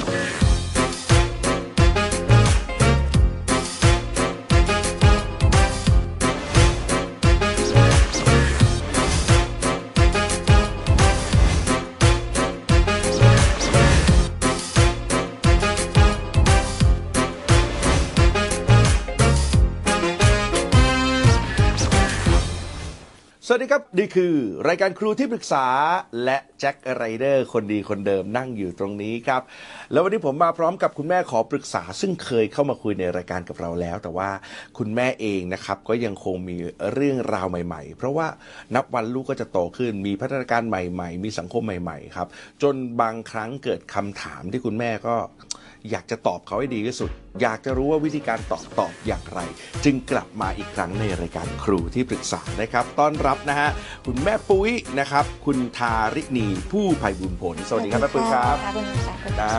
ส ดีครับ นี่คือรายการครูที่ปรึกษาและแจ็คไรเดอร์คนดีคนเดิมนั่งอยู่ตรงนี้ครับ แล้ววันนี้ผมมาพร้อมกับคุณแม่ขอปรึกษา ซึ่งเคยเข้ามาคุยในรายการกับเราแล้ว แต่ว่าคุณแม่เองนะครับก็ยังคงมีเรื่องราวใหม่ ๆ เพราะว่านับวันลูกก็จะโตขึ้น มีพัฒนาการใหม่ ๆ มีสังคมใหม่ ๆ ครับ จนบางครั้งเกิดคำถามที่คุณแม่ก็ อยากจะตอบเขาให้ดีที่สุด อยากจะรู้ว่าวิธีการตอบตอบอย่างไร จึงกลับมาอีกครั้งในรายการครูที่ปรึกษานะครับ ต้อนรับนะฮะคุณแม่ปุ้ยนะครับ คุณทาริณีผู้ภัยบุญผล สวัสดีครับแม่ปุ้ยครับสวัสดีค่ะคุณอ่า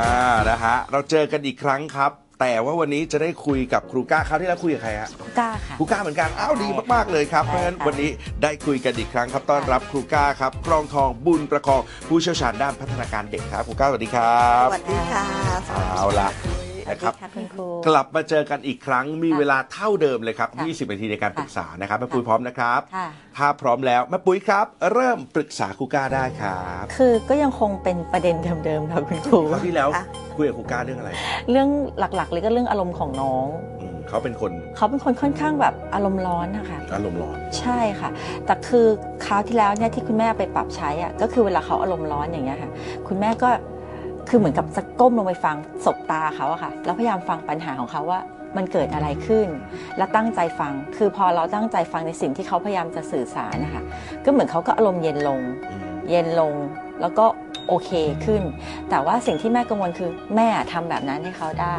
นะฮะเราเจอกันอีกครั้งครับ แต่ว่าวันนี้จะได้คุยกับครูก้าคราวที่แล้วคุยกับใครฮะก้าค่ะ ครูก้าเหมือนกัน อ้าวดีมาก ๆ เลยครับ เพใช่ราะฉะนั้นค่ะวันนี้ได้คุยกันอีกครั้งครับต้อนรับครูก้าครับกรองทองบุญประคองผู้เชี่ยวชาญด้านพัฒนาการเด็กครับครูก้าสวัสดีครับสวัสดีค่ะเอาล่ะสวัส นะดีครับค่ะคุณครู กลับมาเจอกันอีกครั้งมีค่ะเวลาเท่าเดิมเลยครับค่ะ20 นาทีในการค่ะปรึกษานะครับแม่ปุ้ยพร้อมนะครับ ค่ะ ถ้าพร้อมแล้วแม่ปุ้ยครับ เริ่มปรึกษาครูก้าได้ครับคือก็ยังคงเป็นประเด็นเดิมๆค่ะคุณครู คราวที่แล้วค่ะ คุยกับครูก้าเรื่องอะไรเรื่องหลักๆเลยก็เรื่องอารมณ์ของน้อง อืมเขาเป็นคนเขาเป็นคนค่อนข้างแบบอารมณ์ร้อนนะคะ อารมณ์ร้อน ใช่ค่ะ แต่คือคราวที่แล้วเนี่ยที่คุณแม่ไปปรับใช้อะก็คือเวลาเขาอารมณ์ร้อนอย่างเงี้ยค่ะ คุณแม่ก็ คือเหมือนกับจะก้มลงไปฟังสบตาเขาอะค่ะ แล้วพยายามฟังปัญหาของเขาว่ามันเกิดอะไรขึ้น และตั้งใจฟัง คือพอเราตั้งใจฟังในสิ่งที่เขาพยายามจะสื่อสารนะคะ ก็เหมือนเขาก็อารมณ์เย็นลงอืมเย็นลง แล้วก็โอเคขึ้น แต่ว่าสิ่งที่แม่กังวลคือแม่ทำแบบนั้นให้เขาได้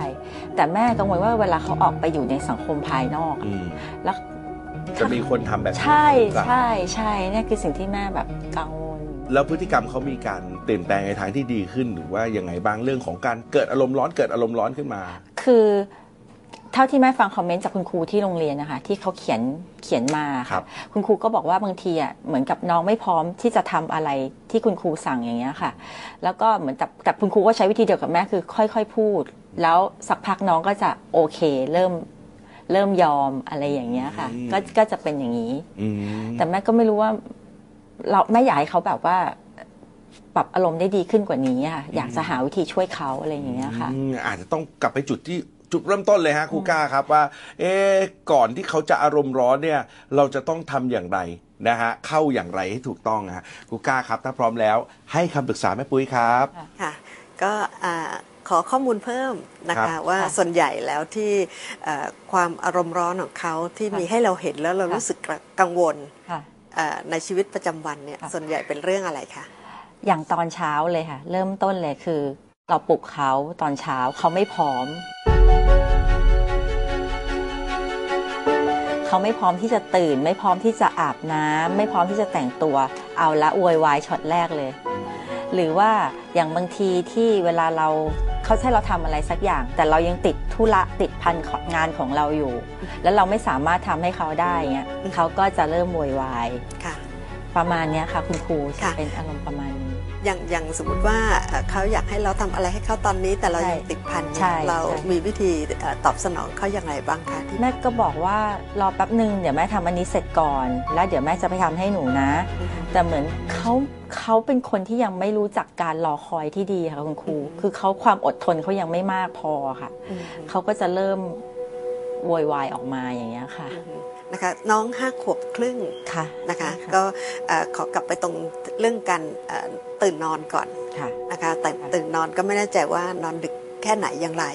แต่แม่กังวลว่าเวลาเขาออกไปอยู่ในสังคมภายนอกอืมแล้วจะมีคนทำแบบนี้ใช่หรือเปล่าใช่ใช่เนี่ยคือสิ่งที่แม่แบบกังวล แล้วพฤติกรรมเขามีการเปลี่ยนแปลงในทางที่ดีขึ้น หรือว่ายังไงบ้างเรื่องของการเกิดอารมณ์ร้อนเกิดอารมณ์ร้อนขึ้นมา คือเท่าที่แม่ฟังคอมเมนต์จากคุณครูที่โรงเรียนนะคะ ที่เขาเขียนเขียนมาครัค่ะบคุณครูก็บอกว่าบางทีอะเหมือนกับน้องไม่พร้อมที่จะทำอะไรที่คุณครูสั่งอย่างเงี้ยค่ะ แล้วก็เหมือนกับแต่คุณครูก็ใช้วิธีเดียวกับแม่คือค่อย ๆ พูด แล้วสักพักน้องก็จะโอเค เริ่มเริ่มยอมอะไรอย่างเงี้ยค่ะ ก็ก็จะเป็นอย่างนี้อืมแต่แม่ก็ไม่รู้ว่า เราแม่อยากให้เขาแบบว่าปรับอารมณ์ได้ดีขึ้นกว่านี้อะอยากจะหาวิธีช่วยเขาอะไรอย่างเงี้ยค่ะ อืมอาจจะต้องกลับไปจุดที่จุดเริ่มต้นเลยฮะครูก้าครับว่า เอ๊ะก่อนที่เขาจะอารมณ์ร้อนเนี่ย เราจะต้องทำอย่างไรนะฮะเข้าอย่างไรให้ถูกต้องฮะครูก้าครับ ถ้าพร้อมแล้วให้คำปรึกษาแม่ปุ้ยครับ ค่ะ ก็อ่าขอข้อมูลเพิ่มนะครัคะบ ว่าค่ะส่วนใหญ่แล้วที่เอ่อความอารมณ์ร้อนของเขาที่ค่ะมีให้เราเห็นแล้วเราค่ะ รู้สึกกังวล ค่ะเอ่อ ในชีวิตประจำวันเนี่ยค่ะส่วนใหญ่เป็นเรื่องอะไรคะอย่างตอนเช้าเลยค่ะ เริ่มต้นเลยคือ เราปลุกเขาตอนเช้าเขาไม่พร้อม เขาไม่พร้อมที่จะตื่น ไม่พร้อมที่จะอาบน้ำไม่พร้อมที่จะแต่งตัวเอาละโวยวายช็อตแรกเลย หรือว่าอย่างบางทีที่เวลาเรา เขาให้เราทำอะไรสักอย่าง แต่เรายังติดธุระติดพันของงานของเราอยู่ แล้วเราไม่สามารถทำให้เขาได้เงี้ยเขาก็จะเริ่มโวยวายค่ะประมาณเนี้ยค่ะ คุณครูจะค่ะเป็นอารมณ์ประมาณนี้ อย่างอย่างสมมติว่าเอ่อเขาอยากให้เราทำอะไรให้เขาตอนนี้ แต่เราใช่ยังติดพันเนี่ยใช่เราใช่มีวิธีเอ่อตอบสนองเขาอย่างไรบ้างคะที่แม่ก็บอกว่ารอแป๊บหนึ่งเดี๋ยวแม่ทำอันนี้เสร็จก่อน แล้วเดี๋ยวแม่จะไปทำให้หนูนะ แต่เหมือนเขาเขาเป็นคนที่ยังไม่รู้จักการรอคอยที่ดีค่ะคุณครู คือเขาความอดทนเขายังไม่มากพอค่ะอืมเขาก็จะเริ่มโวยวายออกมาอย่างเงี้ยค่ะนะคะน้องห้าขวบ ครึ่งค่ะนะคะใช่ก็เอ่อขอกลับไปตรงเรื่องการเอ่อตื่นนอนก่อนค่ะนะคะแต่ตื่นนอนก็ไม่แน่ใจว่านอนดึกแค่ไหนอย่างไร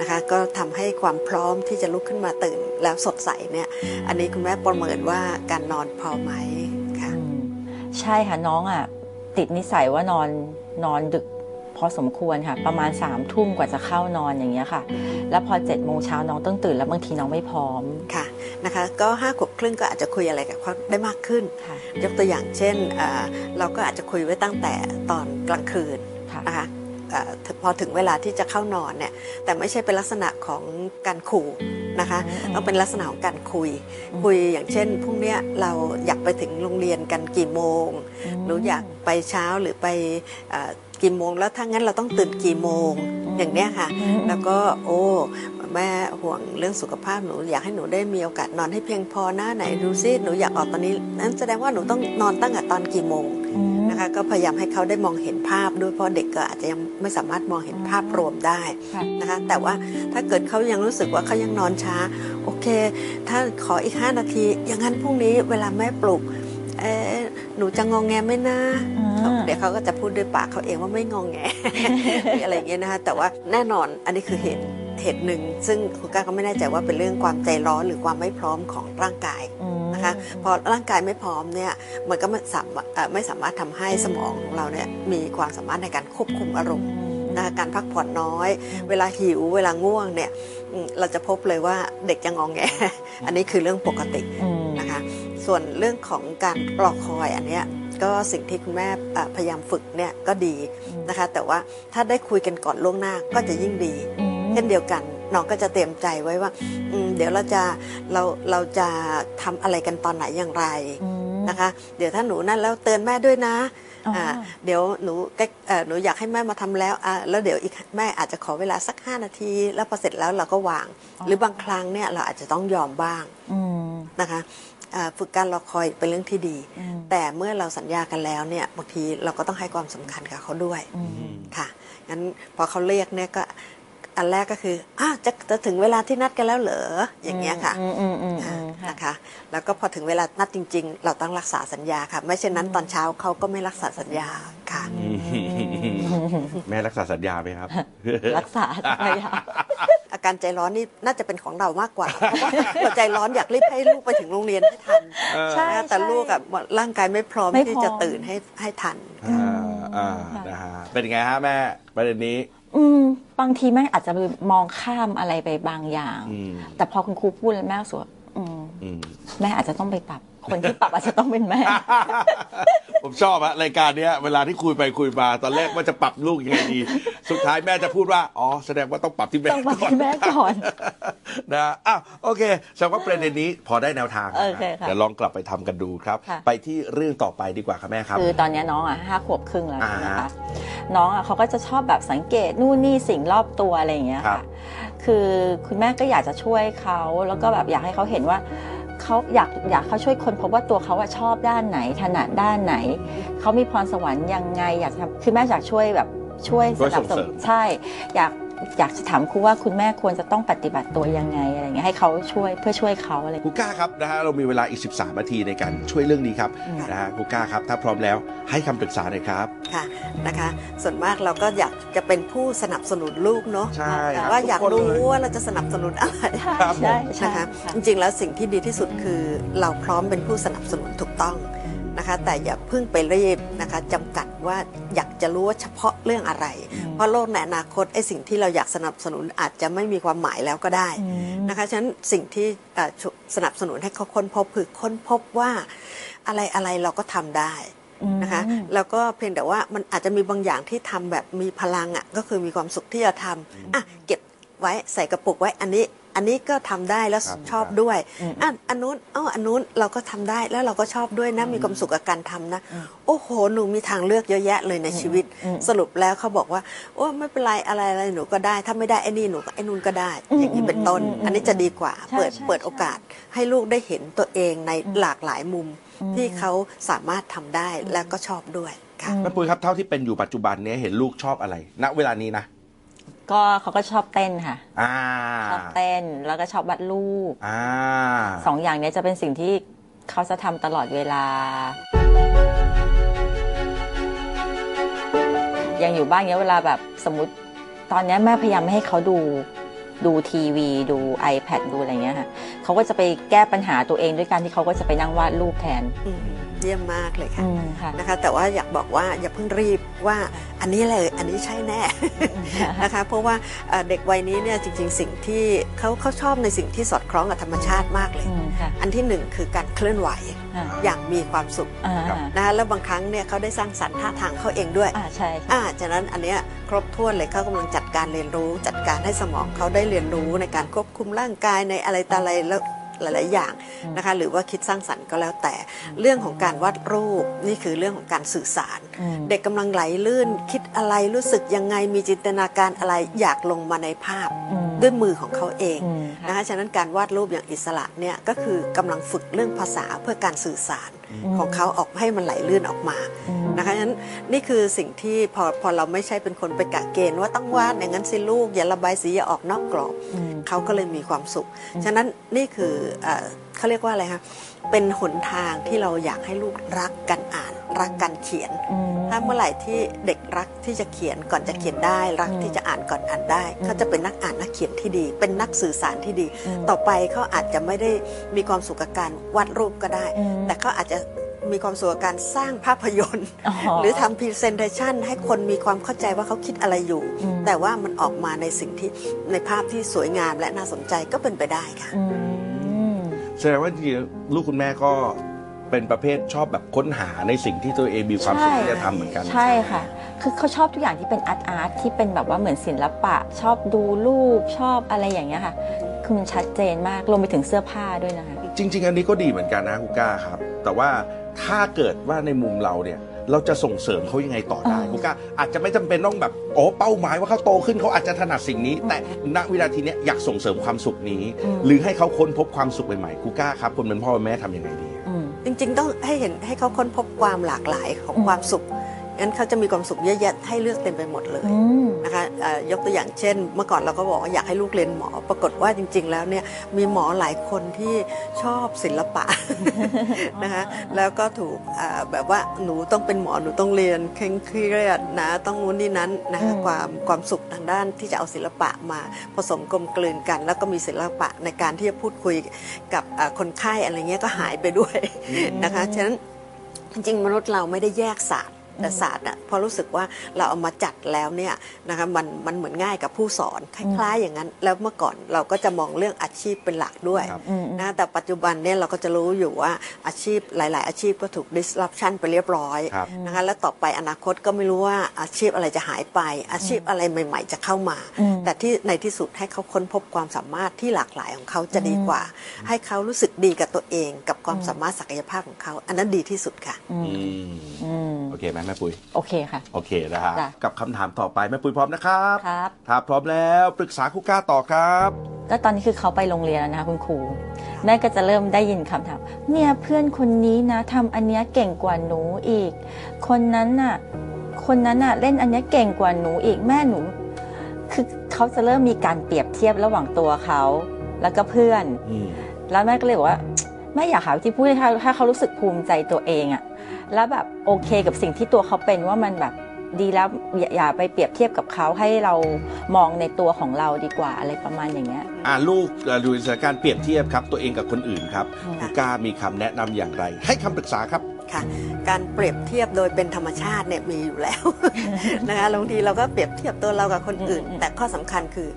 นะคะก็ทำให้ความพร้อมที่จะลุกขึ้นมาตื่นแล้วสดใสเนี่ย อันนี้คุณแม่ประเมินว่าการนอนพอไหมค่ะอืมใช่ค่ะน้องอะติดนิสัยว่านอนนอนดึกพอสมควรค่ะ ประมาณสามทุ่มกว่าจะเข้านอนอย่างเงี้ยค่ะ แล้วพอเจ็ดโมงเช้าน้องต้องตื่นแล้วบางทีน้องไม่พร้อมค่ะ นะคะก็ห้าขวบครึ่งก็อาจจะคุยอะไรกับเขาได้มากขึ้นค่ะยกตัวอย่างเช่นเอ่อเราก็อาจจะคุยไว้ตั้งแต่ตอนกลางคืนค่ะนะคะเอ่อพอถึงเวลาที่จะเข้านอนเนี่ยแต่ไม่ใช่เป็นลักษณะของการขู่นะคะอืมต้องเป็นลักษณะของการคุย คุยอย่างเช่นพรุ่งเนี้ยเราอยากไปถึงโรงเรียนกันกี่โมงหนูอยากไปเช้าหรือไปเอ่อกี่โมง แล้วถ้างั้นเราต้องตื่นกี่โมงอย่างเนี้ยค่ะอืมแล้วก็โอ้ แม่ห่วงเรื่องสุขภาพหนูอยากให้หนูได้มีโอกาสนอนให้เพียงพอหน้าไหนดูซิหนูอยากออกตอนนี้นั้นแสดงว่าหนูต้องนอนตั้งแต่ตอนกี่โมงอืมนะคะก็พยายามให้เขาได้มองเห็นภาพด้วยเพราะเด็กก็อาจจะยังไม่สามารถมองเห็นภาพรวมได้ค่ะนะคะแต่ว่าถ้าเกิดเขายังรู้สึกว่าเขายังนอนช้า โอเค ถ้าขออีก 5 นาที อย่างนั้นพรุ่งนี้เวลาแม่ปลุกเอ๊ะหนูจะงองแงไหมนะอ่าเดี๋ยวเขาก็จะพูดด้วยปากเขาเองว่าไม่งองแงหรืออะไรอย่างเงี้ยนะคะแต่ว่าแน่นอนอันนี้คือเหตุ เหตุหนึ่ง ซึ่งคุณก้าก็ไม่แน่ใจว่าเป็นเรื่องความใจร้อนหรือความไม่พร้อมของร่างกายอืมนะคะพอร่างกายไม่พร้อมเนี่ยมันก็ไม่สามารถเอ่อไม่สามารถทำให้สมองของเราเนี่ยมีความสามารถในการควบคุมอารมณ์นะคะการพักผ่อนน้อย เวลาหิวเวลาง่วงเนี่ยอืมเราจะพบเลยว่าเด็กจะงองแง อันนี้คือเรื่องปกติอืมนะคะส่วนเรื่องของการรอคอยอันเนี้ยก็สิ่งที่คุณแม่เอ่อพยายามฝึกเนี่ยก็ดีนะคะแต่ว่าถ้าได้คุยกันก่อนล่วงหน้าก็จะยิ่งดีอืม เช่นเดียวกันน้องก็จะเตรียมใจไว้ว่าอืมเดี๋ยวเราจะเราเราจะทำอะไรกันตอนไหนอย่างไรอืมนะคะ เดี๋ยวถ้าหนูนั่นแล้วเตือนแม่ด้วยนะอ๋ออ่าเดี๋ยวหนูใกล้เอ่อหนูอยากให้แม่มาทำแล้วอ่าแล้วเดี๋ยวอีกแม่อาจจะขอเวลาสัก 5 นาที แล้วพอเสร็จแล้วเราก็วาง หรือบางครั้งเนี่ยเราอาจจะต้องยอมบ้างอืมนะคะอ่าฝึกการรอคอยเป็นเรื่องที่ดีอืมแต่เมื่อเราสัญญากันแล้วเนี่ยบางทีเราก็ต้องให้ความสำคัญกับเขาด้วยอืมค่ะงั้นพอเขาเรียกเนี่ยก็ อันแรกก็คืออ้าวจะจะถึงเวลาที่นัดกันแล้วเหรออย่างเงี้ยค่ะอืมอืมอืมอืมค่ะนะคะ แล้วก็พอถึงเวลานัดจริง ๆ เราต้องรักษาสัญญาค่ะ ไม่เช่นนั้นตอนเช้าเขาก็ไม่รักษาสัญญาค่ะ แม่รักษาสัญญาไหมครับ รักษาพยายามอาการใจร้อนนี่น่าจะเป็นของเรามากกว่าเพราะว่าเราใจร้อนอยากรีบให้ลูกไปถึงโรงเรียนให้ทันใช่นะแต่ใช่ลูกอะร่างกายไม่พร้อมไม่ที่พร้อมจะตื่นให้ให้ทันอ่าอ่านะฮะเป็นไงฮะแม่ประเด็นนี้ อืม บางทีแม่อาจจะมองข้ามอะไรไปบางอย่างอืมแต่พอคุณครูพูดแล้วแม่รู้สึกว่าอืมอืมแม่อาจจะต้องไปปรับ คนที่ปรับอาจจะต้องเป็นแม่ ผมชอบอะรายการเนี้ยเวลาที่คุยไปคุยมาตอนแรกว่าจะปรับลูกยังไงดี สุดท้ายแม่จะพูดว่า อ๋อ แสดงว่าต้องปรับที่แม่ต้องปรับที่แม่ก่อนนะอ้าวโอเคแสดงว่าประเด็นนี้พอได้แนวทางนะโอเคค่ะเดี๋ยวลองกลับไปทำกันดูครับค่ะไปที่เรื่องต่อไปดีกว่าครับแม่ครับ คือตอนเนี้ยน้องอะห้าขวบครึ่งแล้วอ่านะคะน้องอะเขาก็จะชอบแบบสังเกตนู่นนี่สิ่งรอบตัวอะไรอย่างเงี้ยครัค่ะบคือคุณแม่ก็อยากจะช่วยเขาแล้วก็แบบอยากให้เขาเห็นว่า เขาอยากอยากเขาช่วยคนพบว่าตัวเขาอะชอบด้านไหนถนัดด้านไหน เขามีพรสวรรค์ยังไงอยากทำคือแม่อยากช่วยแบบช่วยช่สวยนัส่บงสเสรินุนมใช่ อยาก อยากจะถามครูว่าคุณแม่ควรจะต้องปฏิบัติตัวยังไงอะไรเงี้ยให้เขาช่วยเพื่อช่วยเขาอะไรครูก้าครับนะฮะเรามีเวลาอีก 13 นาทีในการช่วยเรื่องนี้ครับอืมนะฮะครูก้าครับ ถ้าพร้อมแล้วให้คำปรึกษาหน่อยครับ ค่ะนะคะ ส่วนมากเราก็อยากจะเป็นผู้สนับสนุนลูกเนาะใช่ครับว่าอยากทุกคนรู้เลย ว่าเราจะสนับสนุนอะไรใช่ครับผม ใช่ใช่นะคะค่ะ จริงๆแล้วสิ่งที่ดีที่สุดคือเราพร้อมเป็นผู้สนับสนุนถูกต้อง นะคะแต่อย่าเพิ่งไปรีบนะคะจำกัดว่าอยากจะรู้ว่าเฉพาะเรื่องอะไร เพราะโลกในอนาคตไอ้สิ่งที่เราอยากสนับสนุนอาจจะไม่มีความหมายแล้วก็ได้อืมนะคะฉะนั้นสิ่งที่เอ่อชุสนับสนุนให้เขาค้นพบคือค้นพบว่าอะไรอะไรเราก็ทำได้นะคะอืมแล้วก็เพียงแต่ว่ามันอาจจะมีบางอย่างที่ทำแบบมีพลังอะก็คือมีความสุขที่จะทำอะเก็บไว้ใส่กระปุกไว้อันนี้ อันนี้ก็ทำได้แล้วครับชอบด้วยอืมอะอันนู้นอ๋ออันนู้นเราก็ทำได้แล้วเราก็ชอบด้วยนะมีความสุขกับการทำนะ โอ้โหหนูมีทางเลือกเยอะแยะเลยในชีวิตอืมสรุปแล้วเขาบอกว่าโอ้ไม่เป็นไรอะไรอะไรหนูก็ได้ ถ้าไม่ได้ไอ้นี่หนูก็ไอ้นู่นก็ได้อืมอย่างนี้เป็นต้นอืมอืมอันนี้จะดีกว่าใช่เปิดใช่เปิดโอกาสให้ลูกได้เห็นตัวเองในอืมหลากหลายมุมอืมที่เขาสามารถทำได้และก็ชอบด้วยค่ะอืมแม่ปุ้ยครับเท่าที่เป็นอยู่ปัจจุบันเนี้ยเห็นลูกชอบอะไร ณเวลานี้นะ ก็เขาก็ชอบเต้นค่ะ อ่าชอบเต้นแล้วก็ชอบวาดรูปอ่าสองอย่างเนี้ยจะเป็นสิ่งที่เขาจะทำตลอดเวลา ยังอยู่บ้านเนี้ยเวลาแบบสมมติตอนเนี้ยแม่พยายามไม่ให้เขาดูดูทีวีดู iPad ดูอะไรเงี้ยค่ะเขาก็จะไปแก้ปัญหาตัวเองด้วยการที่เขาก็จะไปนั่งวาดรูปแทนอืม เยี่ยมมากเลยค่ะอืมค่ะ นะคะ แต่ว่าอยากบอกว่าอย่าเพิ่งรีบว่าอันนี้เลยอันนี้ใช่แน่ นะคะเพราะว่าเอ่อเด็กวัยนี้เนี่ยจริงๆ สิ่งที่เขาเขาชอบในสิ่งที่สอดคล้องกับธรรมชาติมากเลย อืมค่ะอันที่หนึ่งคือการเคลื่อนไหวอ่าอย่างมีความสุขอ่านะคะแล้วบางครั้งเนี่ยเขาได้สร้างสรรค์ท่าทางเขาเองด้วย อ่าใช่ใช่ อ่าฉะนั้นอันเนี้ยครบถ้วนเลยเขากำลังจัดการเรียนรู้ จัดการให้สมองเขาได้เรียนรู้ในการควบคุมร่างกายในอะไรต่ออะไรแล้ว หลาย ๆ อย่างนะคะ หรือว่าคิดสร้างสรรค์ก็แล้วแต่เรื่องของการวาดรูปนี่คือเรื่องของการสื่อสารอืมเด็กกำลังไหลลื่น คิดอะไรรู้สึกยังไงมีจินตนาการอะไรอยากลงมาในภาพอืมด้วยมือของเขาเองอืมค่ะนะคะฉะนั้นการวาดรูปอย่างอิสระเนี่ยก็คือกำลังฝึกเรื่องภาษาเพื่อการสื่อสาร ของเขาออกให้มันไหลลื่นออกมาอืมนะคะฉะนั้นนี่คือสิ่งที่พอพอเราไม่ใช่เป็นคนไปกะเกณฑ์ว่าต้องวาดอย่างนั้นสิลูกอย่าระบายสีอย่าออกนอกกรอบอืมเขาก็เลยมีความสุข ฉะนั้นนี่คือเอ่อเขาเรียกว่าอะไรคะเป็นหนทางที่เราอยากให้ลูกรักกันอ่าน รักกันเขียนอืมถ้าเมื่อไหร่ที่เด็กรักที่จะเขียนก่อนจะเขียนได้ รักที่จะอ่านก่อนอ่านได้เขาจะเป็นนักอ่านนักเขียนที่ดี เป็นนักสื่อสารที่ดีอืมต่อไปเขาอาจจะไม่ได้มีความสุขกับการวาดรูปก็ได้อืมแต่เขาอาจจะมีความสุขกับการสร้างภาพยนตร์อ๋อหรือทำ presentation ให้คนมีความเข้าใจว่าเขาคิดอะไรอยู่อืมแต่ว่ามันออกมาในสิ่งที่ในภาพที่สวยงามและน่าสนใจก็เป็นไปได้ค่ะอืมแสดงว่าจริงๆลูกคุณแม่ก็ เป็นประเภทชอบแบบค้นหาในสิ่งที่ตัวเองมีความสุขใช่ที่จะทำเหมือนกันใช่ค่ะ คือเขาชอบทุกอย่างที่เป็น art art ที่เป็นแบบว่าเหมือนศิลปะ ชอบดูรูปชอบอะไรอย่างเงี้ยค่ะ คือมันชัดเจนมากรวมไปถึงเสื้อผ้าด้วยนะคะ จริง ๆ อันนี้ก็ดีเหมือนกันนะคุณก้าครับ แต่ว่าถ้าเกิดว่าในมุมเราเนี่ยเราจะส่งเสริมเขายังไงต่อได้อ่าคุณก้าอาจจะไม่จำเป็นต้องแบบโอ้เป้าหมายว่าเขาโตขึ้นเขาอาจจะถนัดสิ่งนี้ แต่ณวินาทีเนี้ยอยากส่งเสริมความสุขนี้ หรือให้เขาค้นพบความสุขใหม่ๆคุณก้าครับคนเป็นพ่อเป็นแม่ทำยังไงดีอืม จริงๆ ต้องให้เห็นให้เขาค้นพบความหลากหลายของความสุข งั้นเขาจะมีความสุขเยอะแยะให้เลือกเต็มไปหมดเลยอืมนะคะเอ่อยกตัวอย่างเช่น เมื่อก่อนเราก็บอกว่าอยากให้ลูกเรียนหมอ ปรากฏว่าจริง ๆ แล้วเนี่ยมีหมอหลายคนที่ชอบศิลปะนะคะแล้วก็ถูกเอ่อแบบว่าหนูต้องเป็นหมอหนูต้องเรียนเคร่งเครียดนะต้องนู้นนี่นั้นนะคะอืมความความสุขทางด้านที่จะเอาศิลปะมาผสมกลมกลืนกัน แล้วก็มีศิลปะในการที่จะพูดคุยกับเอ่อคนไข้อะไรเงี้ยก็หายไปด้วยนะคะฉะนั้นจริงๆมนุษย์เราไม่ได้แยกศาสตร์ แต่ศาสตร์อะพอรู้สึกว่าเราเอามาจัดแล้วเนี่ยนะคะมันมันเหมือนง่ายกับผู้สอนคล้ายๆอย่างนั้น แล้วเมื่อก่อนเราก็จะมองเรื่องอาชีพเป็นหลักด้วยครับอืมนะแต่ปัจจุบันเนี่ยเราก็จะรู้อยู่ว่าอาชีพหลาย ๆ อาชีพก็ถูก disruption ไปเรียบร้อยครับนะคะแล้วต่อไปอนาคตก็ไม่รู้ว่าอาชีพอะไรจะหายไป อาชีพอะไรใหม่ ๆ จะเข้ามาอืมแต่ที่ในที่สุดให้เขาค้นพบความสามารถที่หลากหลายของเขาจะดีกว่า ให้เขารู้สึกดีกับตัวเอง กับความสามารถศักยภาพของเขา อันนั้นดีที่สุดค่ะอืมอืมโอเคไหมแม่ปุ้ยโอเคค่ะ โอเคนะฮะจ้ะ กับคำถามต่อไปแม่ปุ้ยพร้อมนะครับ ครับ ถ้าพร้อมแล้วปรึกษาครูก้าต่อครับ ก็ตอนนี้คือเขาไปโรงเรียนแล้วนะคะคุณครูแม่ก็จะเริ่มได้ยินคำถาม เนี่ยเพื่อนคนนี้นะทำอันเนี้ยเก่งกว่าหนูอีก คนนั้นน่ะคนนั้นน่ะเล่นอันเนี้ยเก่งกว่าหนูอีกแม่หนู คือเขาจะเริ่มมีการเปรียบเทียบระหว่างตัวเขาแล้วก็เพื่อน อืม แล้วแม่ก็เลยบอกว่า แม่อยากหาวิธีพูดให้เขาให้เขารู้สึกภูมิใจตัวเองอะ แล้วแบบโอเคกับสิ่งที่ตัวเขาเป็นว่ามันแบบดีแล้วอย่าอย่าไปเปรียบเทียบกับเขาให้เรามองในตัวของเราดีกว่าอะไรประมาณอย่างเงี้ย อ่าลูกเอ่อดูสถานการณ์เปรียบเทียบครับ ตัวเองกับคนอื่นครับอืมครูก้ามีคำแนะนำอย่างไร ให้คำปรึกษาครับ ค่ะการเปรียบเทียบโดยเป็นธรรมชาติเนี่ยมีอยู่แล้ว นะคะบางทีเราก็เปรียบเทียบตัวเรากับคนอื่น อืมอืม แต่ข้อสำคัญคือ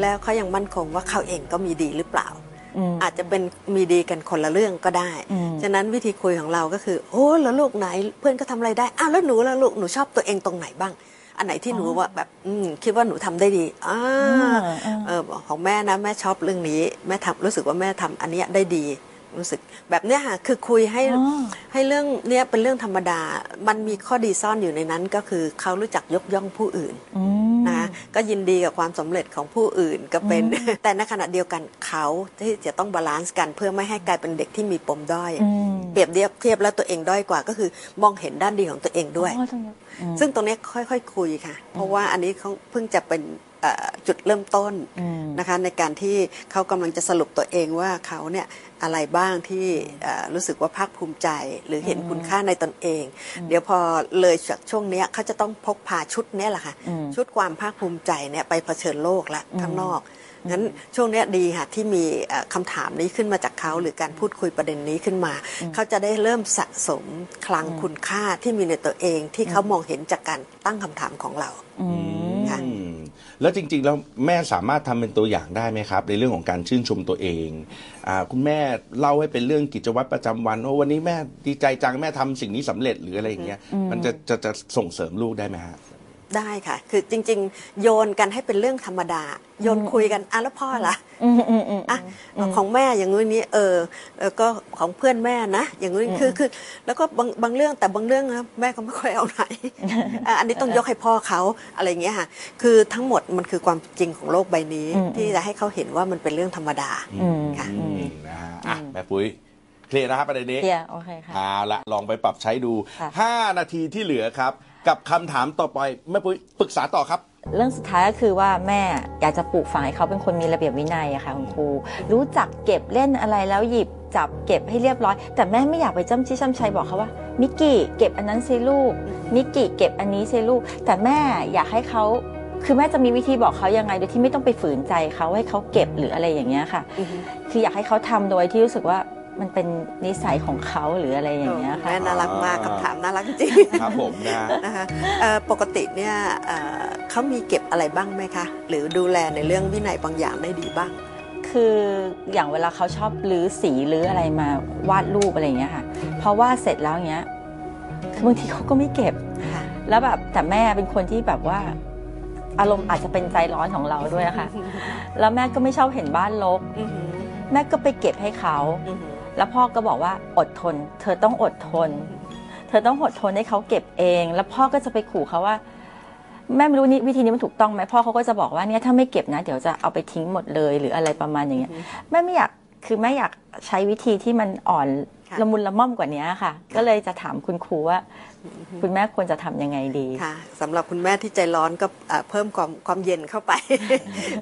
แล้วเขายังมั่นคงว่าเขาเองก็มีดีหรือเปล่า อืมอาจจะเป็นมีดีกันคนละเรื่องก็ได้อืมฉะนั้นวิธีคุยของเราก็คือ โอ้แล้วลูกไหนเพื่อนก็ทำอะไรได้ อ้าวแล้วหนูแล้วลูกหนูชอบตัวเองตรงไหนบ้าง อันไหนที่หนูว่าแบบอืมคิดว่าหนูทำได้ดีอ่าอ่าอ่าเออของแม่นะแม่ชอบเรื่องนี้ แม่ทำรู้สึกว่าแม่ทำอันเนี้ยได้ดีรู้สึกแบบเนี้ยค่ะคือคุยให้อ๋อให้เรื่องเนี้ยเป็นเรื่องธรรมดา มันมีข้อดีซ่อนอยู่ในนั้นก็คือเขารู้จักยกย่องผู้อื่นอืม นะคะก็ยินดีกับความสำเร็จของผู้อื่นก็เป็น แต่ในขณะเดียวกันเขาที่จะต้อง balance กันเพื่อไม่ให้กลายเป็นเด็กที่มีปมด้อยอืมเปรียบเทียบเทียบแล้วตัวเองด้อยกว่าก็คือมองเห็นด้านดีของตัวเองด้วยอ๋อตรงนี้อืมซึ่งตรงเนี้ยค่อยๆคุยค่ะ เพราะว่าอันนี้เขาเพิ่งจะเป็นเอ่อ จุดเริ่มต้นอืมนะคะในการที่เขากำลังจะสรุปตัวเองว่าเขาเนี่ยอะไรบ้างที่เอ่อรู้สึกว่าภาคภูมิใจหรือเห็นคุณค่าในตนเอง เดี๋ยวพอเลยจากช่วงเนี้ยเขาจะต้องพกพาชุดเนี้ยแหละค่ะอืมชุดความภาคภูมิใจเนี่ยไปเผชิญโลกละอืมข้างนอกงั้นช่วงเนี้ยดีค่ะที่มีเอ่อคำถามนี้ขึ้นมาจากเขาหรือการพูดคุยประเด็นนี้ขึ้นมา เขาจะได้เริ่มสะสมคลังคุณค่าที่มีในตัวเองที่เขามองเห็นจากการตั้งคำถามของเราอืมค่ะอืม แล้วจริง ๆ แล้วแม่สามารถทำเป็นตัวอย่างได้ไหมครับ ในเรื่องของการชื่นชมตัวเองอาคุณแม่เล่าให้เป็นเรื่องกิจวัตรประจำวันโอ้วันนี้แม่ดีใจจังแม่ทำสิ่งนี้สำเร็จหรืออะไรอย่างเงี้ยมันจะจะจะส่งเสริมลูกได้ไหมฮะ ได้ค่ะ คือจริง ๆ โยนกันให้เป็นเรื่องธรรมดา โยนคุยกันอะแล้วพ่อล่ะอืมอืมอืมอะของแม่อย่างนู้นนี้เออเออก็ของเพื่อนแม่นะอย่างนู้นคือคือ แล้วก็บางบางเรื่องแต่บางเรื่องนะแม่ก็ไม่ค่อยเอาไหนอะอันนี้ต้องยกให้พ่อเขาอะไรอย่างเงี้ยค่ะ คือทั้งหมดมันคือความจริงของโลกใบนี้ ที่จะให้เขาเห็นว่ามันเป็นเรื่องธรรมดาอืมค่ะอืมนะฮะอะแม่ปุ้ยเคลียร์นะครับประเด็นนี้เคลียร์โอเคค่ะเอาละลองไปปรับใช้ดูค่ะ5นาทีที่เหลือครับ กับคำถามต่อไปแม่ปุ้ยปรึกษาต่อครับ เรื่องสุดท้ายก็คือว่าแม่อยากจะปลูกฝังให้เขาเป็นคนมีระเบียบวินัยอะค่ะคุณครู รู้จักเก็บเล่นอะไรแล้วหยิบจับเก็บให้เรียบร้อย แต่แม่ไม่อยากไปจ้ำชี้จ้ำชัยบอกเขาว่ามิกกี้เก็บอันนั้นสิลูกมิกกี้เก็บอันนี้สิลูก แต่แม่อยากให้เขาคือแม่จะมีวิธีบอกเขายังไงโดยที่ไม่ต้องไปฝืนใจเขาให้เขาเก็บหรืออะไรอย่างเงี้ยค่ะอือฮึคืออยากให้เขาทำโดยที่รู้สึกว่า มันเป็นนิสัยของเขาหรืออะไรอย่างเงี้ยค่ะแม่น่ารักมากอ่าคำถามน่ารักจริงครับผมนะฮะนะคะเอ่อปกติเนี่ยเอ่อเขามีเก็บอะไรบ้างไหมคะ หรือดูแลในเรื่องวินัยบางอย่างได้ดีบ้าง คืออย่างเวลาเขาชอบรื้อสีรื้ออะไรมาวาดรูปอะไรอย่างเงี้ยค่ะพอวาดเสร็จแล้วเงี้ยคือบางทีเขาก็ไม่เก็บค่ะแล้วแบบแต่แม่เป็นคนที่แบบว่าอารมณ์อาจจะเป็นใจร้อนของเราด้วยอะค่ะ แล้วแม่ก็ไม่ชอบเห็นบ้านรกอือหือแม่ก็ไปเก็บให้เขาอือหือ แล้วพ่อก็บอกว่าอดทน เธอต้องอดทน เธอต้องอดทนให้เขาเก็บเอง แล้วพ่อก็จะไปขู่เขาว่า แม่ไม่รู้นี่วิธีนี้มันถูกต้องไหมพ่อเขาก็จะบอกว่าเนี่ยถ้าไม่เก็บนะ เดี๋ยวจะเอาไปทิ้งหมดเลยหรืออะไรประมาณอย่างเงี้ยแม่ไม่อยากคือแม่อยากใช้วิธีที่มันอ่อนค่ะละมุนละม่อมกว่านี้ค่ะ ก็เลยจะถามคุณครูว่า คุณแม่ควรจะทำยังไงดีค่ะสำหรับคุณแม่ที่ใจร้อนก็เอ่อเพิ่มความความเย็นเข้าไป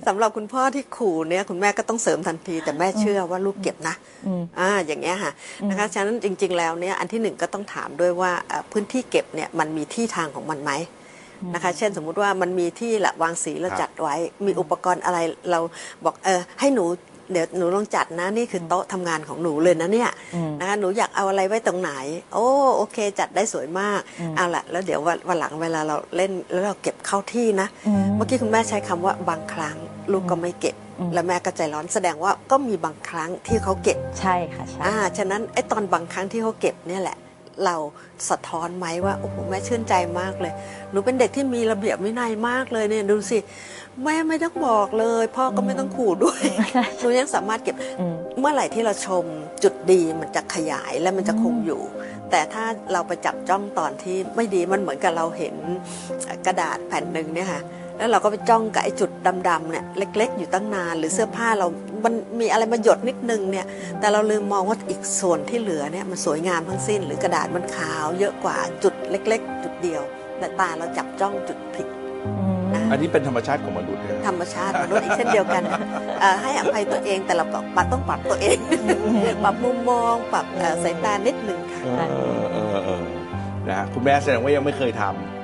สำหรับคุณพ่อที่ขู่เนี่ยคุณแม่ก็ต้องเสริมทันที แต่แม่เชื่อว่าลูกเก็บนะอืมอ่าอย่างเงี้ยค่ะนะคะฉะนั้นจริง ๆ แล้วเนี่ยอันที่หนึ่งก็ต้องถามด้วยว่าเอ่อพื้นที่เก็บเนี่ยมันมีที่ทางของมันไหมนะคะเช่นสมมุติว่ามันมีที่ละวางสีเราครับจัดไว้มีอุปกรณ์อะไรเราบอกเออให้หนู เดี๋ยวหนูลองจัดนะนี่คือโต๊ะทำงานของหนูเลยนะเนี่ยอืมนะคะหนูอยากเอาอะไรไว้ตรงไหน โอ้โอเค จัดได้สวยมากอืมเอาละแล้วเดี๋ยววันวันหลังเวลาเราเล่นแล้วเราเก็บเข้าที่นะอืมเมื่อกี้คุณแม่ใช้คำว่าบางครั้งลูกก็ไม่เก็บอืมแล้วแม่ก็ใจร้อนแสดงว่าก็มีบางครั้งที่เขาเก็บใช่ค่ะใช่อ่าฉะนั้นไอ้ตอนบางครั้งที่เขาเก็บเนี่ยแหละ เราสะท้อนไหมว่าโอ้โหแม่ชื่นใจมากเลย หนูเป็นเด็กที่มีระเบียบวินัยมากเลยเนี่ยดูสิแม่ไม่ต้องบอกเลย พ่อก็ไม่ต้องขู่ด้วยหนูยังสามารถเก็บอืมเมื่อไหร่ที่เราชมจุดดีมันจะขยายและมันจะคงอยู่ แต่ถ้าเราไปจับจ้องตอนที่ไม่ดีมันเหมือนกับเราเห็นกระดาษแผ่นหนึ่งเนี่ยค่ะ แล้วเราก็ไปจ้องกับไอ้จุดดำๆเนี่ยเล็ก ๆ อยู่ตั้งนาน หรือเสื้อผ้าเรา มันมีอะไรมาหยดนิดนึงเนี่ย แต่เราลืมมองว่าอีกส่วนที่เหลือเนี่ยมันสวยงามทั้งสิ้น หรือกระดาษมันขาวเยอะกว่าจุดเล็ก ๆ จุดเดียว แต่ตาเราจับจ้องจุดผิดอืมอันนี้เป็นธรรมชาติของมนุษย์นะธรรมชาติมนุษย์อีกเช่นเดียวกันเอ่อให้อภัยตัวเองแต่เราปรับต้องปรับตัวเองปรับมุมมองปรับเอ่อสายตานิดหนึ่งค่ะเออเออเออนะฮะคุณแม่แสดงว่ายังไม่เคยทำอืม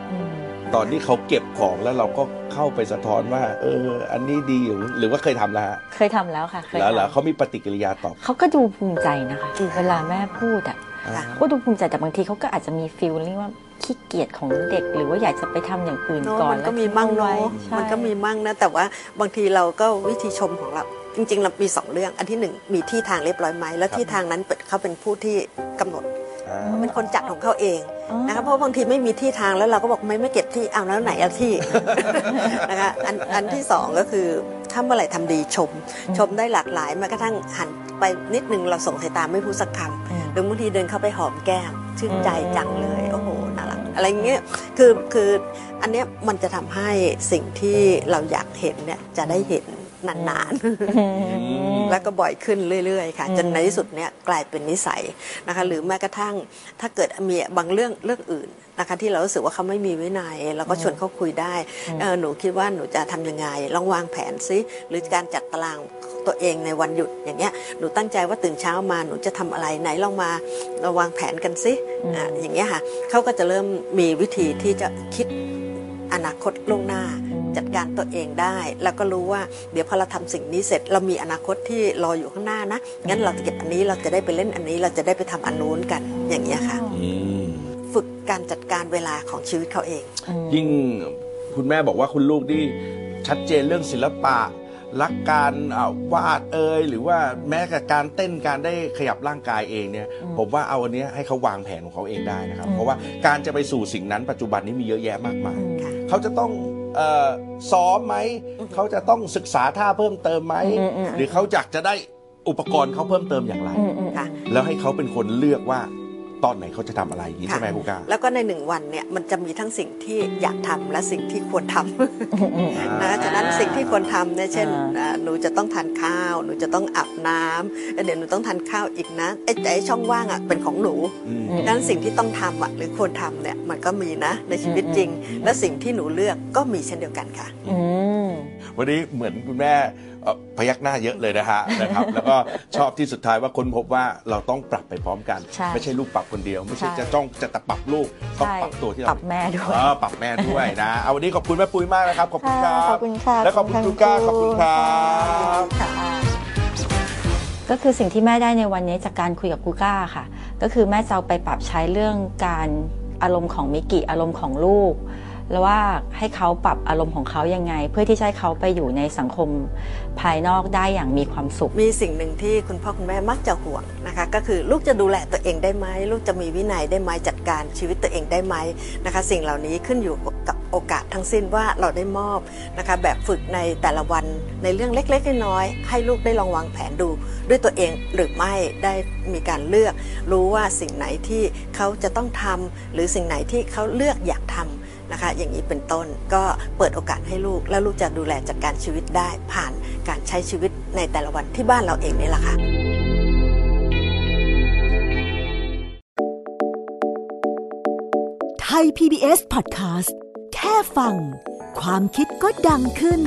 ตอนที่เขาเก็บของแล้วเราก็เข้าไปสะท้อนว่า เออ อันนี้ดีหรือหรือว่าเคยทำแล้วฮะเคยทำแล้วค่ะเคยแล้วเหรอทำเขามีปฏิกิริยาตอบ เขาก็ดูภูมิใจนะคะอืมเวลาแม่พูดอะอ่า ก็ดูภูมิใจแต่บางทีเขาก็อาจจะมีฟีลลิ่งว่าขี้เกียจของเด็ก หรือว่าอยากจะไปทำอย่างอื่นเนอะก่อนมันก็แล้วมีทิ้มั่งเอาเนาะไว้ใช่มันก็มีมั่งนะ แต่ว่าบางทีเราก็วิธีชมของเรา จริงๆเรามีสองเรื่อง อันที่หนึ่งมีที่ทางเรียบร้อยไหมแล้วครับที่ทางนั้นเป็นเขาเป็นผู้ที่กำหนด อ่า เป็นคนจัดของเขาเองอ๋อ นะคะเพราะบางทีไม่มีที่ทางแล้วเราก็บอกไม่ไม่เก็บที่เอาแล้วไหนอะที่นะคะอันอันที่สองก็คือถ้าเมื่อไหร่ทำดีชม ชมได้หลากหลายแม้กระทั่งหันไปนิดนึงเราส่งสายตาไม่พูดสักคำอืมหรือบางทีเดินเข้าไปหอมแก้มชื่นใจอืมจังเลยโอ้โหน่ารักอะไรเงี้ยคือคืออันเนี้ยมันจะทำให้สิ่งที่เราอยากเห็นเนี่ยจะได้เห็น นานๆ แล้วก็บ่อยขึ้นเรื่อยๆ ค่ะอืมจนในที่สุดเนี่ยกลายเป็นนิสัยนะคะ หรือแม้กระทั่งถ้าเกิดมีบางเรื่องเรื่องอื่นนะคะที่เรารู้สึกว่าเขาไม่มีวินัยเราก็ชวนเขาคุยได้เออหนูคิดว่าหนูจะทำยังไงลองวางแผนซิหรือการจัดตารางตัวเองในวันหยุดอย่างเงี้ยหนูตั้งใจว่าตื่นเช้ามาหนูจะทำอะไรไหนลองมาเราวางแผนกันซิอะอย่างเงี้ยค่ะเขาก็จะเริ่มมีวิธีที่จะคิดอนาคตล่วงหน้า จัดการตัวเองได้ แล้วก็รู้ว่าเดี๋ยวพอเราทำสิ่งนี้เสร็จเรามีอนาคตที่รออยู่ข้างหน้านะงั้นเราเก็บอันนี้เราจะได้ไปเล่นอันนี้เราจะได้ไปทำอันนู้นกันอย่างเงี้ยค่ะอืมฝึกการจัดการเวลาของชีวิตเขาเอง ยิ่งคุณแม่บอกว่าคุณลูกนี่ชัดเจนเรื่องศิลปะรักการอ่าวาดเอยหรือว่าแม้กับการเต้นการได้ขยับร่างกายเองเนี่ย ผมว่าเอาอันเนี้ยให้เขาวางแผนของเขาเองได้นะครับอืมเพราะว่าการจะไปสู่สิ่งนั้นปัจจุบันนี้มีเยอะแยะมากมายค่ะเขาจะต้องเอ่อ ซ้อมไหม เขาจะต้องศึกษาท่าเพิ่มเติมไหมอืมอืมหรือเขาอยากจะได้อุปกรณ์เขาเพิ่มเติมอย่างไรอืมอืมค่ะแล้วให้เขาเป็นคนเลือกว่า ตอนไหนเขาจะทำอะไรอย่างนี้ค่ะใช่ไหมครูก้าแล้วก็ในหนึ่งวันเนี่ยมันจะมีทั้งสิ่งที่อยากทำและสิ่งที่ควรทำอืมอืมนะฉะนั้นสิ่งที่ควรทำเนี่ยเช่นอ่าอ่าหนูจะต้องทานข้าว หนูจะต้องอาบน้ำเดี๋ยวหนูต้องทานข้าวอีกนะไอ้ไอ้ช่องว่างอะเป็นของหนูอืมดังนั้นสิ่งที่ต้องทำอะหรือควรทำเนี่ยมันก็มีนะในชีวิตจริง และสิ่งที่หนูเลือกก็มีเช่นเดียวกันค่ะอืมวันนี้เหมือนคุณแม่เอ่อ พยักหน้าเยอะเลยนะฮะนะครับ แล้วก็ชอบที่สุดท้ายว่าคนพบว่าเราต้องปรับไปพร้อมกัน ใช่ไม่ใช่ลูกปรับคนเดียว ไม่ใช่ใช่จะจ้องจะแต่ปรับลูกต้องใช่ปรับตัวที่ปเรารับแม่ด้วยเออปรับแม่ด้วยนะเอาวันนี้ขอบคุณแม่ปุ้ยมากนะครับขอบคุณครัขบอบคุณค่ะและขอบคุณครูก้าขอบคุณครับ ค่ะก็คือสิ่งที่แม่ได้ในวันนี้จากการคุยกับกูก้าค่ะ ก็คือแม่จะเอาไปปรับใช้เรื่องการอารมณ์ของมิกิอารมณ์ของลูก แล้วว่าให้เขาปรับอารมณ์ของเขายังไง เพื่อที่จะให้เขาไปอยู่ในสังคมภายนอกได้อย่างมีความสุข มีสิ่งหนึ่งที่คุณพ่อคุณแม่มักจะห่วงนะคะ ก็คือลูกจะดูแลตัวเองได้ไหมลูกจะมีวินัยได้ไหมจัดการชีวิตตัวเองได้ไหมนะคะ สิ่งเหล่านี้ขึ้นอยู่กับโอกาสทั้งสิ้นว่าเราได้มอบนะคะแบบฝึกในแต่ละวันในเรื่องเล็กๆน้อยๆให้ลูกได้ลองวางแผนดู ด้วยตัวเองหรือไม่ได้มีการเลือก รู้ว่าสิ่งไหนที่เขาจะต้องทำหรือสิ่งไหนที่เขาเลือกอยากทำ นะคะ อย่างนี้เป็นต้นก็เปิดโอกาสให้ลูก แล้วลูกจะดูแลจัดการชีวิตได้ผ่านการใช้ชีวิตในแต่ละวันที่บ้านเราเองนี่แหละค่ะไทย PBS Podcast แค่ฟัง ความคิดก็ดังขึ้น